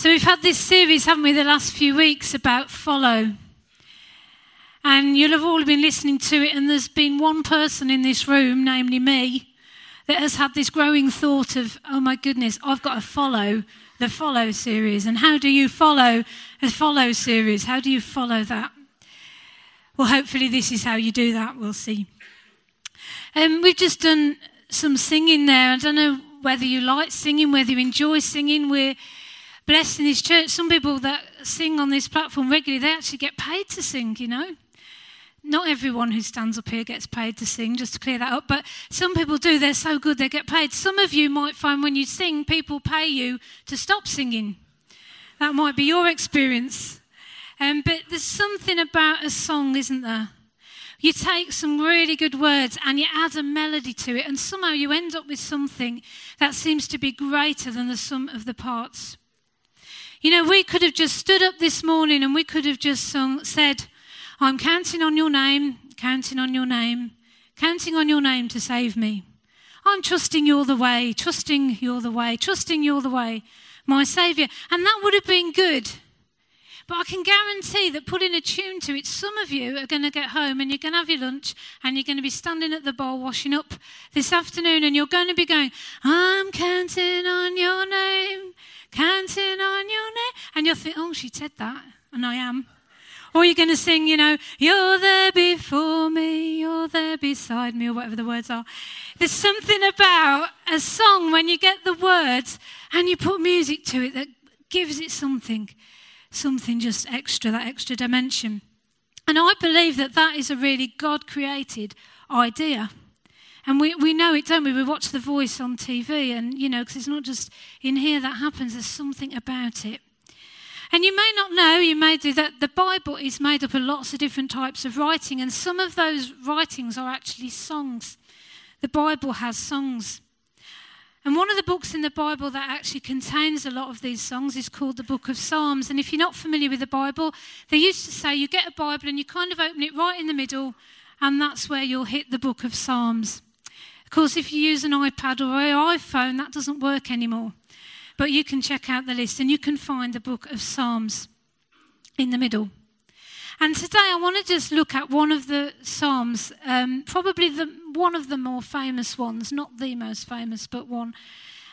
So we've had this series, haven't we, the last few weeks about follow. And you'll have all been listening to it, and there's been one person in this room, namely me, that has had this growing thought of, oh my goodness, I've got to follow the follow series. And how do you follow a follow series? How do you follow that? Well, hopefully, this is how you do that. We'll see. Um, we've just done some singing there. I don't know whether you like singing, whether you enjoy singing. We're blessed in this church. Some people that sing on this platform regularly, they actually get paid to sing, you know. Not everyone who stands up here gets paid to sing, just to clear that up, but some people do. They're so good they get paid. Some of you might find when you sing, people pay you to stop singing. That might be your experience. Um, but there's something about a song, isn't there? You take some really good words and you add a melody to it, and somehow you end up with something that seems to be greater than the sum of the parts. You know, we could have just stood up this morning and we could have just sung, said, I'm counting on your name, counting on your name, counting on your name to save me. I'm trusting you're the way, trusting you're the way, trusting you're the way, my Saviour. And that would have been good. But I can guarantee that putting a tune to it, some of you are going to get home and you're going to have your lunch and you're going to be standing at the bowl washing up this afternoon and you're going to be going, I'm counting on your name, counting on your name. And you'll think, oh, she said that, and I am. Or you're going to sing, you know, you're there before me, you're there beside me, or whatever the words are. There's something about a song when you get the words and you put music to it that gives it something, something just extra, that extra dimension. And I believe that that is a really God created idea. And we, we know it, don't we? We watch The Voice on TV, and, you know, because it's not just in here that happens, there's something about it. And you may not know, you may do that the Bible is made up of lots of different types of writing, and some of those writings are actually songs. The Bible has songs. And one of the books in the Bible that actually contains a lot of these songs is called the Book of Psalms. And if you're not familiar with the Bible, they used to say you get a Bible and you kind of open it right in the middle, and that's where you'll hit the Book of Psalms. Of course, if you use an iPad or an iPhone, that doesn't work anymore. But you can check out the list and you can find the book of Psalms in the middle. And today I want to just look at one of the Psalms, um, probably the, one of the more famous ones, not the most famous, but one.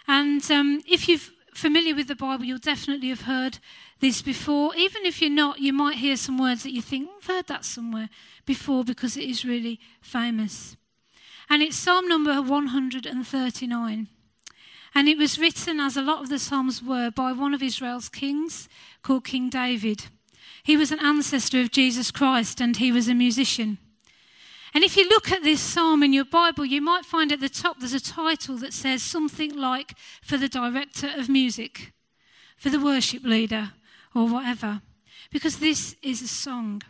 And um, if you're familiar with the Bible, you'll definitely have heard this before. Even if you're not, you might hear some words that you think, I've heard that somewhere before because it is really famous. And it's Psalm number 139. And it was written, as a lot of the Psalms were, by one of Israel's kings called King David. He was an ancestor of Jesus Christ and he was a musician. And if you look at this psalm in your Bible, you might find at the top there's a title that says something like, For the director of music, for the worship leader, or whatever. Because this is a song.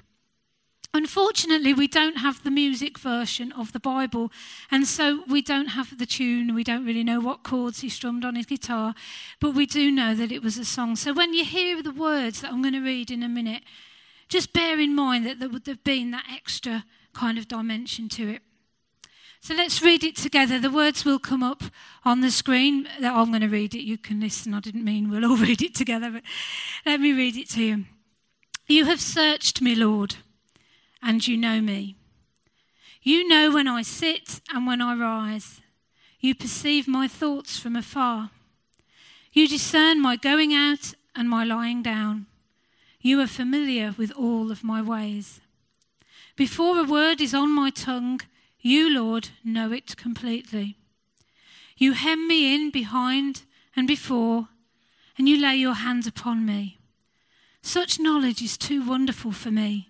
Unfortunately, we don't have the music version of the Bible, and so we don't have the tune. We don't really know what chords he strummed on his guitar, but we do know that it was a song. So when you hear the words that I'm going to read in a minute, just bear in mind that there would have been that extra kind of dimension to it. So let's read it together. The words will come up on the screen. I'm going to read it. You can listen. I didn't mean we'll all read it together, but let me read it to you. You have searched me, Lord and you know me. You know when I sit and when I rise. You perceive my thoughts from afar. You discern my going out and my lying down. You are familiar with all of my ways. Before a word is on my tongue, you, Lord, know it completely. You hem me in behind and before, and you lay your hands upon me. Such knowledge is too wonderful for me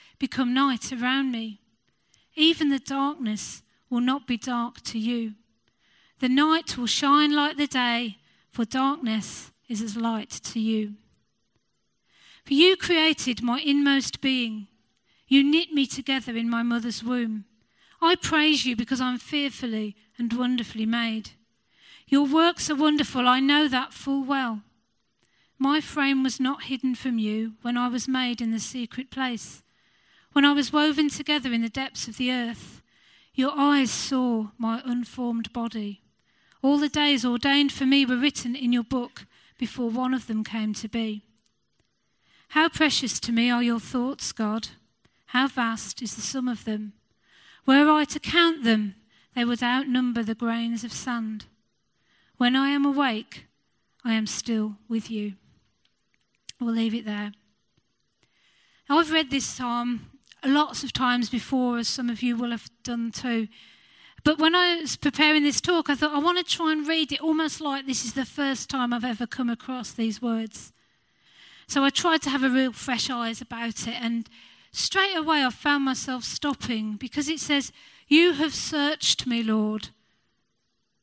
become night around me. Even the darkness will not be dark to you. The night will shine like the day, for darkness is as light to you. For you created my inmost being. You knit me together in my mother's womb. I praise you because I'm fearfully and wonderfully made. Your works are wonderful, I know that full well. My frame was not hidden from you when I was made in the secret place, when I was woven together in the depths of the earth. Your eyes saw my unformed body. All the days ordained for me were written in your book before one of them came to be. How precious to me are your thoughts, God. How vast is the sum of them. Were I to count them, they would outnumber the grains of sand. When I am awake, I am still with you. We'll leave it there. I've read this psalm lots of times before, as some of you will have done too. But when I was preparing this talk, I thought I want to try and read it almost like this is the first time I've ever come across these words. So I tried to have a real fresh eyes about it, and straight away I found myself stopping because it says, You have searched me, Lord.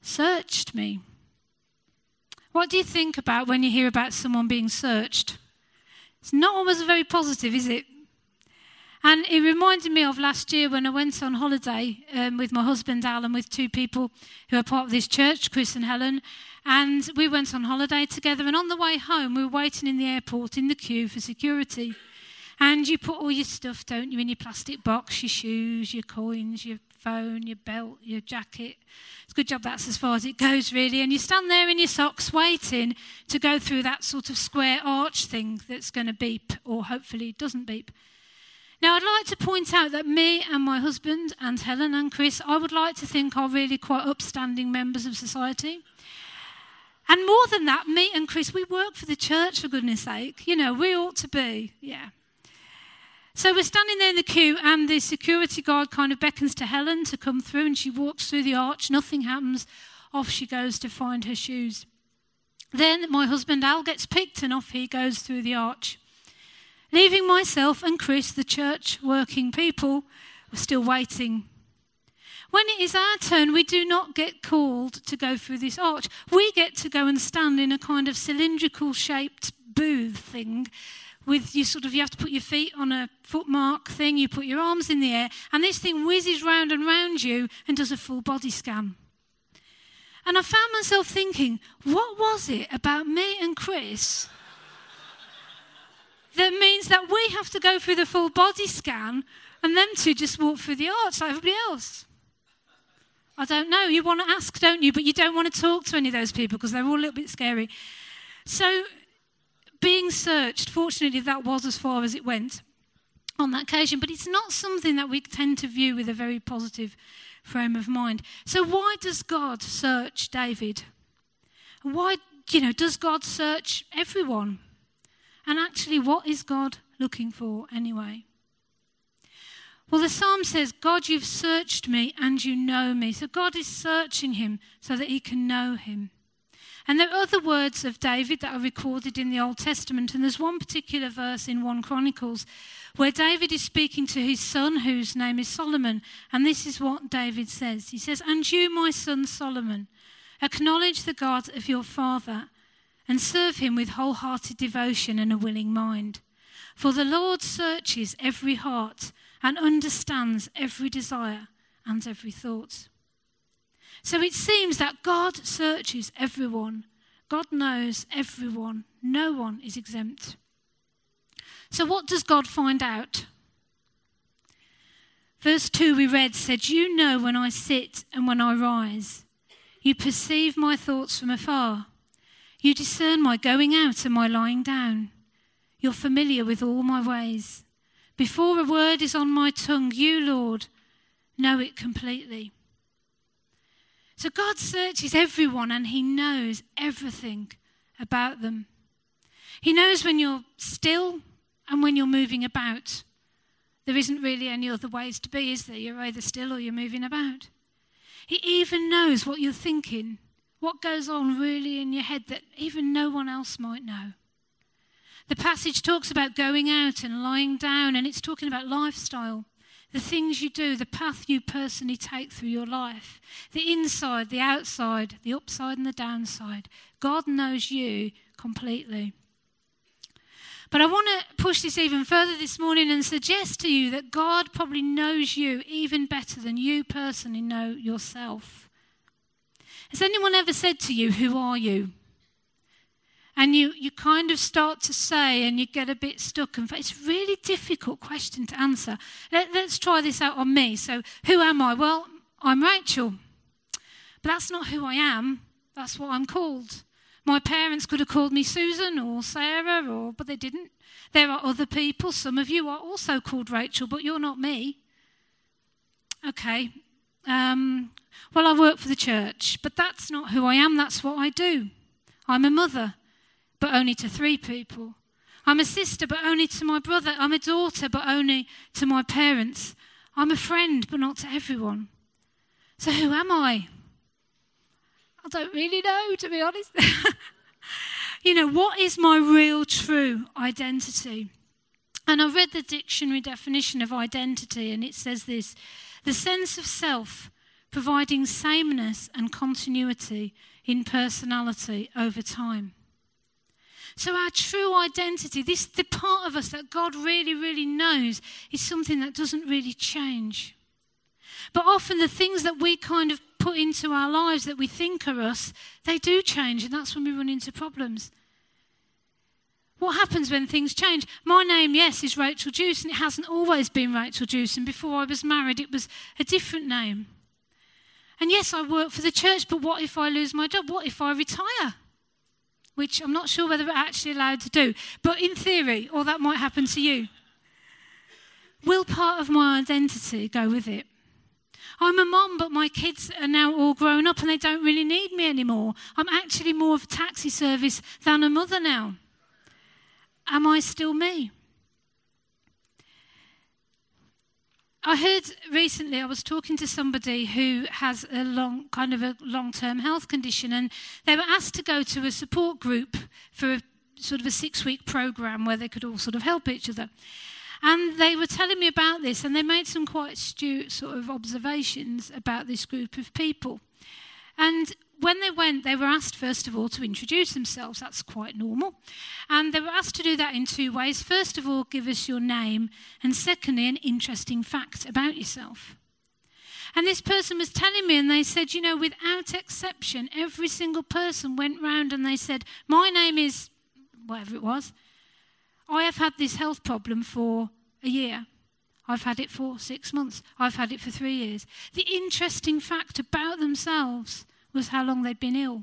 Searched me. What do you think about when you hear about someone being searched? It's not always very positive, is it? And it reminded me of last year when I went on holiday um, with my husband Alan, with two people who are part of this church, Chris and Helen. And we went on holiday together. And on the way home, we were waiting in the airport in the queue for security. And you put all your stuff, don't you, in your plastic box your shoes, your coins, your phone, your belt, your jacket. It's a good job that's as far as it goes, really. And you stand there in your socks waiting to go through that sort of square arch thing that's going to beep, or hopefully doesn't beep. Now, I'd like to point out that me and my husband and Helen and Chris, I would like to think are really quite upstanding members of society. And more than that, me and Chris, we work for the church, for goodness sake. You know, we ought to be, yeah. So we're standing there in the queue, and the security guard kind of beckons to Helen to come through, and she walks through the arch. Nothing happens. Off she goes to find her shoes. Then my husband Al gets picked, and off he goes through the arch leaving myself and Chris, the church working people, were still waiting. When it is our turn, we do not get called to go through this arch. We get to go and stand in a kind of cylindrical shaped booth thing with you sort of you have to put your feet on a footmark thing, you put your arms in the air, and this thing whizzes round and round you and does a full body scan. And I found myself thinking, what was it about me and Chris that means that we have to go through the full body scan and them two just walk through the arch like everybody else. I don't know. You want to ask, don't you? But you don't want to talk to any of those people because they're all a little bit scary. So, being searched, fortunately, that was as far as it went on that occasion, but it's not something that we tend to view with a very positive frame of mind. So, why does God search David? Why, you know, does God search everyone? And actually, what is God looking for anyway? Well, the psalm says, God, you've searched me and you know me. So God is searching him so that he can know him. And there are other words of David that are recorded in the Old Testament. And there's one particular verse in 1 Chronicles where David is speaking to his son, whose name is Solomon. And this is what David says He says, And you, my son Solomon, acknowledge the God of your father and serve him with wholehearted devotion and a willing mind. For the Lord searches every heart and understands every desire and every thought. So it seems that God searches everyone. God knows everyone. No one is exempt. So, what does God find out? Verse 2 we read said, You know when I sit and when I rise. You perceive my thoughts from afar. You discern my going out and my lying down. You're familiar with all my ways. Before a word is on my tongue, you, Lord, know it completely. So God searches everyone and He knows everything about them. He knows when you're still and when you're moving about. There isn't really any other ways to be, is there? You're either still or you're moving about. He even knows what you're thinking what goes on really in your head that even no one else might know. The passage talks about going out and lying down, and it's talking about lifestyle. The things you do, the path you personally take through your life, the inside, the outside, the upside and the downside. God knows you completely. But I want to push this even further this morning and suggest to you that God probably knows you even better than you personally know yourself. Has anyone ever said to you, Who are you? And you, you kind of start to say, and you get a bit stuck. And it's a really difficult question to answer. Let, let's try this out on me. So, who am I? Well, I'm Rachel. But that's not who I am, that's what I'm called. My parents could have called me Susan or Sarah, or, but they didn't. There are other people. Some of you are also called Rachel, but you're not me. Okay. Um, well, I work for the church, but that's not who I am. That's what I do. I'm a mother, but only to three people. I'm a sister, but only to my brother. I'm a daughter, but only to my parents. I'm a friend, but not to everyone. So who am I? I don't really know, to be honest. you know, what is my real true identity? And I read the dictionary definition of identity, and it says this the sense of self providing sameness and continuity in personality over time. So, our true identity, this the part of us that God really, really knows, is something that doesn't really change. But often the things that we kind of put into our lives that we think are us, they do change, and that's when we run into problems. What happens when things change? My name, yes, is Rachel Juice, and it hasn't always been Rachel Juice. And before I was married, it was a different name. And yes, I work for the church, but what if I lose my job? What if I retire? Which I'm not sure whether we're actually allowed to do. But in theory, or that might happen to you. Will part of my identity go with it? I'm a mom, but my kids are now all grown up and they don't really need me anymore. I'm actually more of a taxi service than a mother now. Am I still me? I heard recently, I was talking to somebody who has a long, kind of a long term health condition, and they were asked to go to a support group for a sort of a six week program where they could all sort of help each other. And they were telling me about this, and they made some quite astute sort of observations about this group of people. And when they went, they were asked, first of all, to introduce themselves. That's quite normal. And they were asked to do that in two ways. First of all, give us your name, and secondly, an interesting fact about yourself. And this person was telling me, and they said, you know, without exception, every single person went round and they said, My name is whatever it was. I have had this health problem for a year. I've had it for six months. I've had it for three years. The interesting fact about themselves was how long they'd been ill.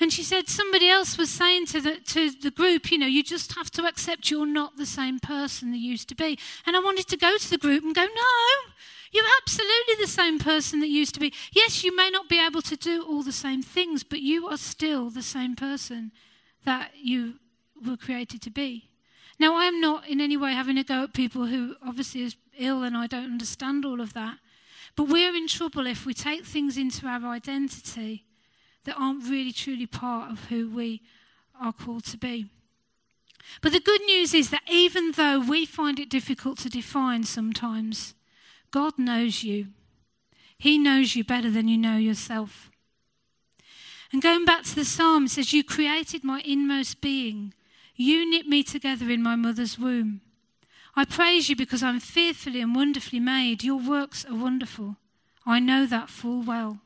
And she said somebody else was saying to the, to the group, you know, you just have to accept you're not the same person you used to be. And I wanted to go to the group and go, no, you're absolutely the same person that you used to be. Yes, you may not be able to do all the same things, but you are still the same person that you were created to be. Now, I'm not in any way having a go at people who obviously is ill and I don't understand all of that. But we're in trouble if we take things into our identity that aren't really truly part of who we are called to be. But the good news is that even though we find it difficult to define sometimes, God knows you. He knows you better than you know yourself. And going back to the psalm, it says, You created my inmost being. You knit me together in my mother's womb. I praise you because I'm fearfully and wonderfully made. Your works are wonderful. I know that full well.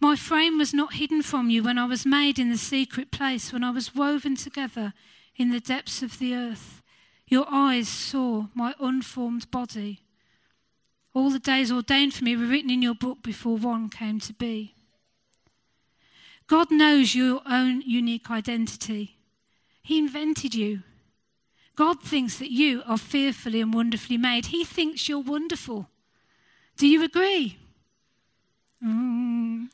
My frame was not hidden from you when I was made in the secret place, when I was woven together in the depths of the earth. Your eyes saw my unformed body. All the days ordained for me were written in your book before one came to be. God knows your own unique identity. He invented you. God thinks that you are fearfully and wonderfully made. He thinks you're wonderful. Do you agree? Mm.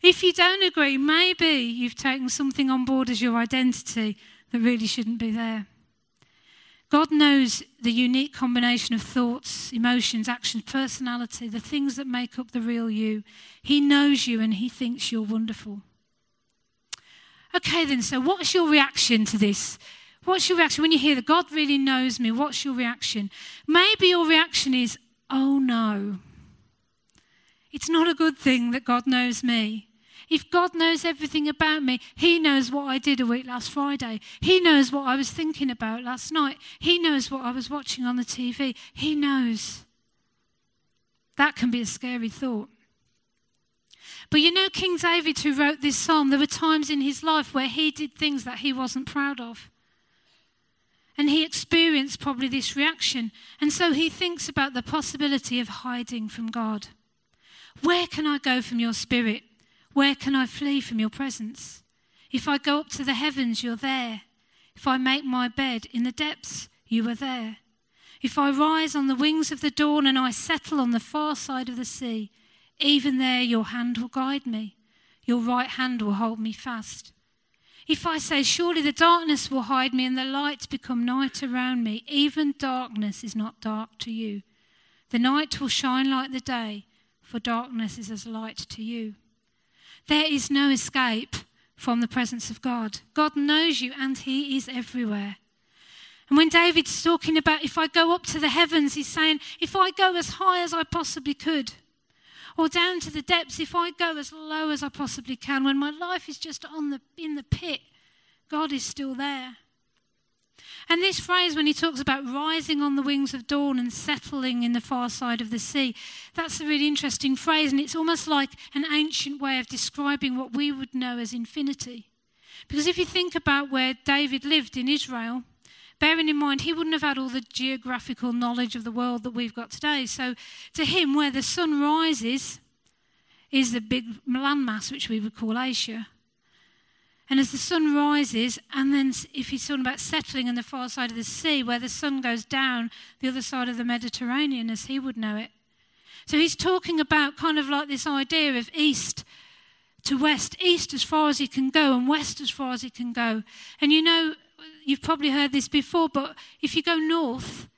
If you don't agree, maybe you've taken something on board as your identity that really shouldn't be there. God knows the unique combination of thoughts, emotions, actions, personality, the things that make up the real you. He knows you and He thinks you're wonderful. Okay, then, so what's your reaction to this? What's your reaction when you hear that God really knows me? What's your reaction? Maybe your reaction is, oh no. It's not a good thing that God knows me. If God knows everything about me, He knows what I did a week last Friday. He knows what I was thinking about last night. He knows what I was watching on the TV. He knows. That can be a scary thought. But you know, King David, who wrote this psalm, there were times in his life where he did things that he wasn't proud of. And he experienced probably this reaction. And so he thinks about the possibility of hiding from God. Where can I go from your spirit? Where can I flee from your presence? If I go up to the heavens, you're there. If I make my bed in the depths, you are there. If I rise on the wings of the dawn and I settle on the far side of the sea, even there your hand will guide me, your right hand will hold me fast. If I say, Surely the darkness will hide me and the light become night around me, even darkness is not dark to you. The night will shine like the day, for darkness is as light to you. There is no escape from the presence of God. God knows you and He is everywhere. And when David's talking about if I go up to the heavens, he's saying, if I go as high as I possibly could, or down to the depths, if I go as low as I possibly can, when my life is just on the, in the pit, God is still there. And this phrase, when he talks about rising on the wings of dawn and settling in the far side of the sea, that's a really interesting phrase. And it's almost like an ancient way of describing what we would know as infinity. Because if you think about where David lived in Israel, bearing in mind he wouldn't have had all the geographical knowledge of the world that we've got today. So to him, where the sun rises is the big landmass, which we would call Asia. And as the sun rises, and then if he's talking about settling on the far side of the sea, where the sun goes down the other side of the Mediterranean, as he would know it. So he's talking about kind of like this idea of east to west, east as far as he can go, and west as far as he can go. And you know, you've probably heard this before, but if you go north,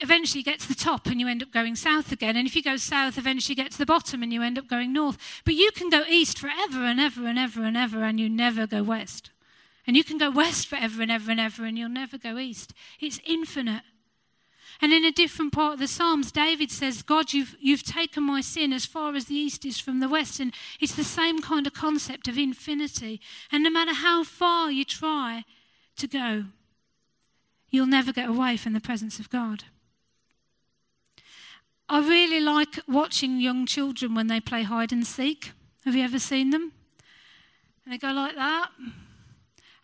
eventually you get to the top and you end up going south again. And if you go south, eventually you get to the bottom and you end up going north. But you can go east forever and ever and ever and ever, and you never go west. And you can go west forever and ever and ever, and you'll never go east. It's infinite. And in a different part of the Psalms, David says, God, you've, you've taken my sin as far as the east is from the west. And it's the same kind of concept of infinity. And no matter how far you try to go, you'll never get away from the presence of God. I really like watching young children when they play hide and seek. Have you ever seen them? And they go like that.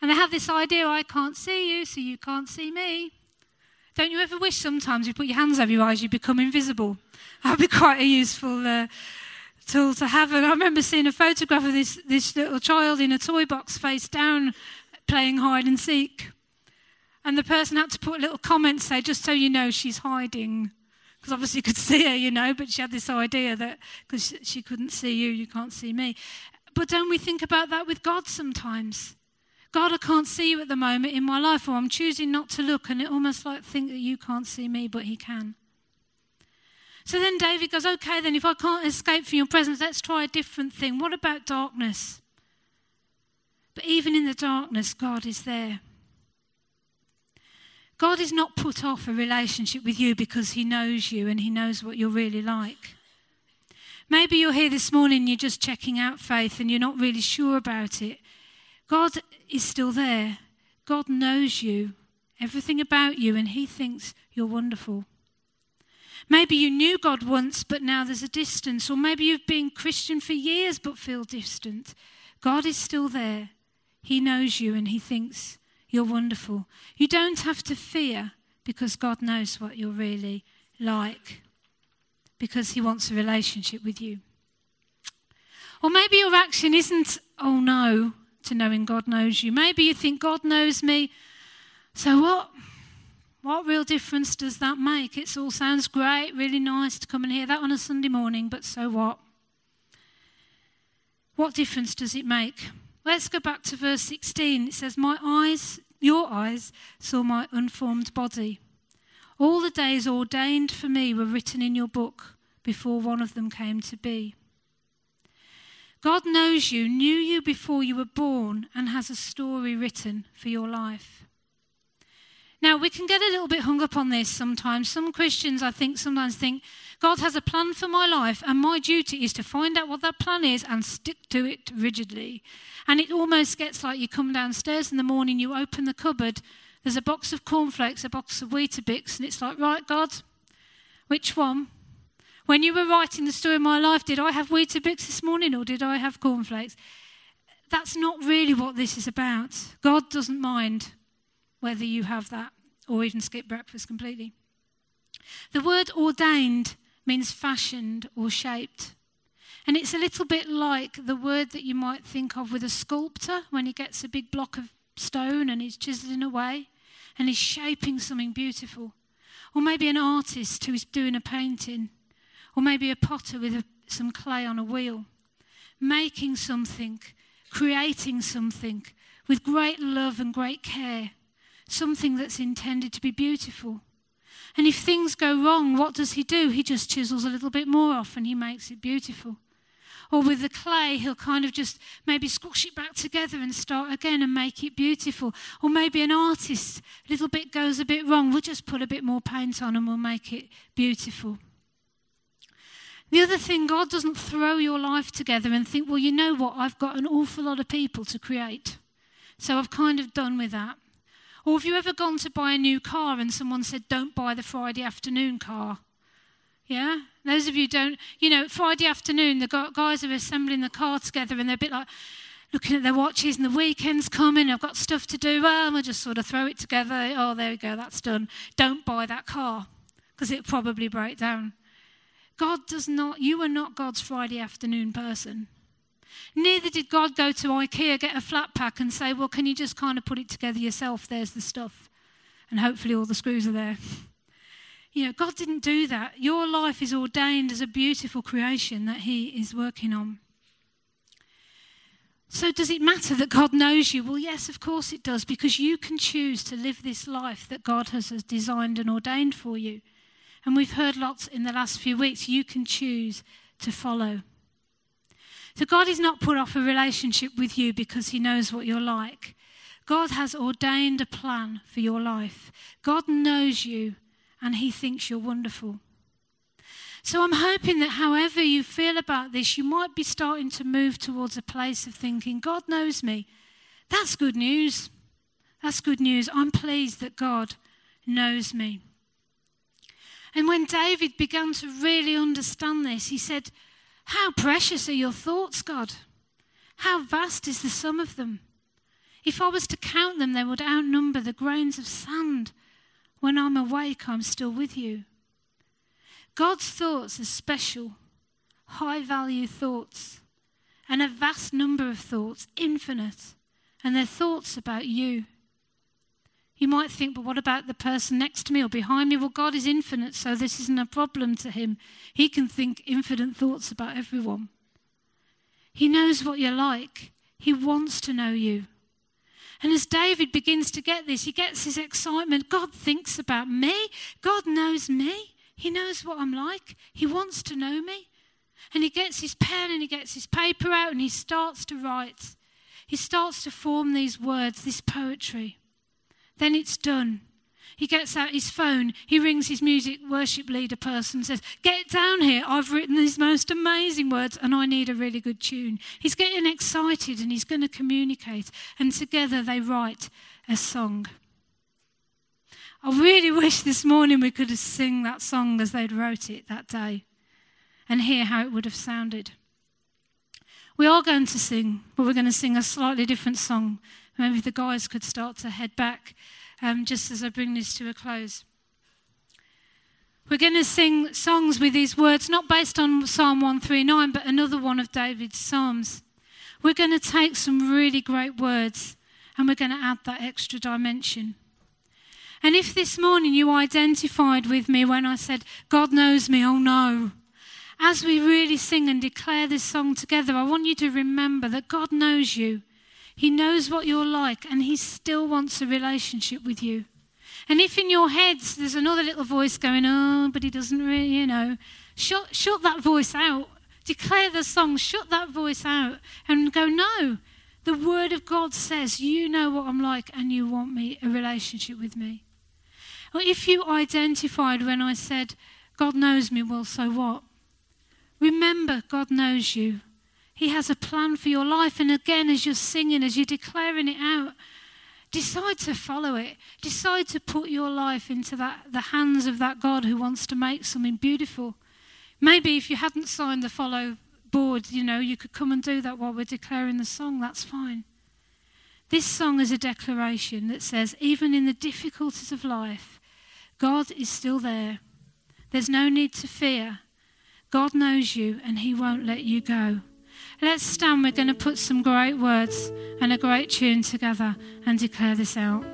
And they have this idea I can't see you, so you can't see me. Don't you ever wish sometimes you put your hands over your eyes, you become invisible? That'd be quite a useful uh, tool to have. And I remember seeing a photograph of this, this little child in a toy box face down playing hide and seek. And the person had to put a little comment say, just so you know, she's hiding because obviously you could see her, you know, but she had this idea that because she couldn't see you, you can't see me. But don't we think about that with God sometimes? God, I can't see you at the moment in my life, or I'm choosing not to look, and it almost like think that you can't see me, but He can. So then David goes, okay, then if I can't escape from your presence, let's try a different thing. What about darkness? But even in the darkness, God is there. God is not put off a relationship with you because he knows you and he knows what you're really like. Maybe you're here this morning, you're just checking out faith and you're not really sure about it. God is still there. God knows you, everything about you, and he thinks you're wonderful. Maybe you knew God once, but now there's a distance. Or maybe you've been Christian for years but feel distant. God is still there. He knows you and he thinks you're wonderful. You don't have to fear because God knows what you're really like, because He wants a relationship with you. Or maybe your action isn't, oh no, to knowing God knows you. Maybe you think God knows me. So what? What real difference does that make? It all sounds great, really nice to come and hear that on a Sunday morning, but so what? What difference does it make? Let's go back to verse 16. It says, My eyes, your eyes, saw my unformed body. All the days ordained for me were written in your book before one of them came to be. God knows you, knew you before you were born, and has a story written for your life. Now, we can get a little bit hung up on this sometimes. Some Christians, I think, sometimes think, God has a plan for my life, and my duty is to find out what that plan is and stick to it rigidly. And it almost gets like you come downstairs in the morning, you open the cupboard, there's a box of cornflakes, a box of Weetabix, and it's like, right, God, which one? When you were writing the story of my life, did I have Weetabix this morning or did I have cornflakes? That's not really what this is about. God doesn't mind whether you have that or even skip breakfast completely. The word ordained means fashioned or shaped. And it's a little bit like the word that you might think of with a sculptor when he gets a big block of stone and he's chiseling away and he's shaping something beautiful. Or maybe an artist who is doing a painting. Or maybe a potter with a, some clay on a wheel. Making something, creating something with great love and great care. Something that's intended to be beautiful. And if things go wrong, what does he do? He just chisels a little bit more off and he makes it beautiful. Or with the clay, he'll kind of just maybe squash it back together and start again and make it beautiful. Or maybe an artist, a little bit goes a bit wrong, we'll just put a bit more paint on and we'll make it beautiful. The other thing, God doesn't throw your life together and think, well, you know what, I've got an awful lot of people to create. So I've kind of done with that. Or have you ever gone to buy a new car and someone said, don't buy the Friday afternoon car? Yeah? Those of you don't, you know, Friday afternoon, the guys are assembling the car together and they're a bit like looking at their watches and the weekend's coming, I've got stuff to do. Well, we'll just sort of throw it together. Oh, there we go, that's done. Don't buy that car because it'll probably break down. God does not, you are not God's Friday afternoon person. Neither did God go to IKEA, get a flat pack, and say, Well, can you just kind of put it together yourself? There's the stuff. And hopefully all the screws are there. You know, God didn't do that. Your life is ordained as a beautiful creation that He is working on. So, does it matter that God knows you? Well, yes, of course it does, because you can choose to live this life that God has designed and ordained for you. And we've heard lots in the last few weeks. You can choose to follow. So, God is not put off a relationship with you because He knows what you're like. God has ordained a plan for your life. God knows you and He thinks you're wonderful. So I'm hoping that however you feel about this, you might be starting to move towards a place of thinking, God knows me. That's good news. That's good news. I'm pleased that God knows me. And when David began to really understand this, he said, How precious are your thoughts, God? How vast is the sum of them? If I was to count them, they would outnumber the grains of sand. When I'm awake, I'm still with you. God's thoughts are special, high value thoughts, and a vast number of thoughts, infinite, and they're thoughts about you. You might think, but what about the person next to me or behind me? Well, God is infinite, so this isn't a problem to him. He can think infinite thoughts about everyone. He knows what you're like, He wants to know you. And as David begins to get this, he gets his excitement. God thinks about me. God knows me. He knows what I'm like. He wants to know me. And he gets his pen and he gets his paper out and he starts to write. He starts to form these words, this poetry. Then it's done. He gets out his phone, he rings his music worship leader person, says, Get down here, I've written these most amazing words and I need a really good tune. He's getting excited and he's going to communicate, and together they write a song. I really wish this morning we could have sung that song as they'd wrote it that day and hear how it would have sounded. We are going to sing, but we're going to sing a slightly different song. Maybe the guys could start to head back um, just as I bring this to a close. We're going to sing songs with these words, not based on Psalm 139, but another one of David's Psalms. We're going to take some really great words and we're going to add that extra dimension. And if this morning you identified with me when I said, God knows me, oh no. As we really sing and declare this song together, I want you to remember that God knows you. He knows what you're like and He still wants a relationship with you. And if in your heads there's another little voice going, oh, but He doesn't really, you know, shut, shut that voice out. Declare the song, shut that voice out and go, no. The Word of God says, You know what I'm like and you want me, a relationship with me. Or if you identified when I said, God knows me, well, so what? Remember, God knows you. He has a plan for your life. And again, as you're singing, as you're declaring it out, decide to follow it. Decide to put your life into that, the hands of that God who wants to make something beautiful. Maybe if you hadn't signed the follow board, you know, you could come and do that while we're declaring the song. That's fine. This song is a declaration that says, even in the difficulties of life, God is still there. There's no need to fear. God knows you and He won't let you go. Let's stand. We're going to put some great words and a great tune together and declare this out.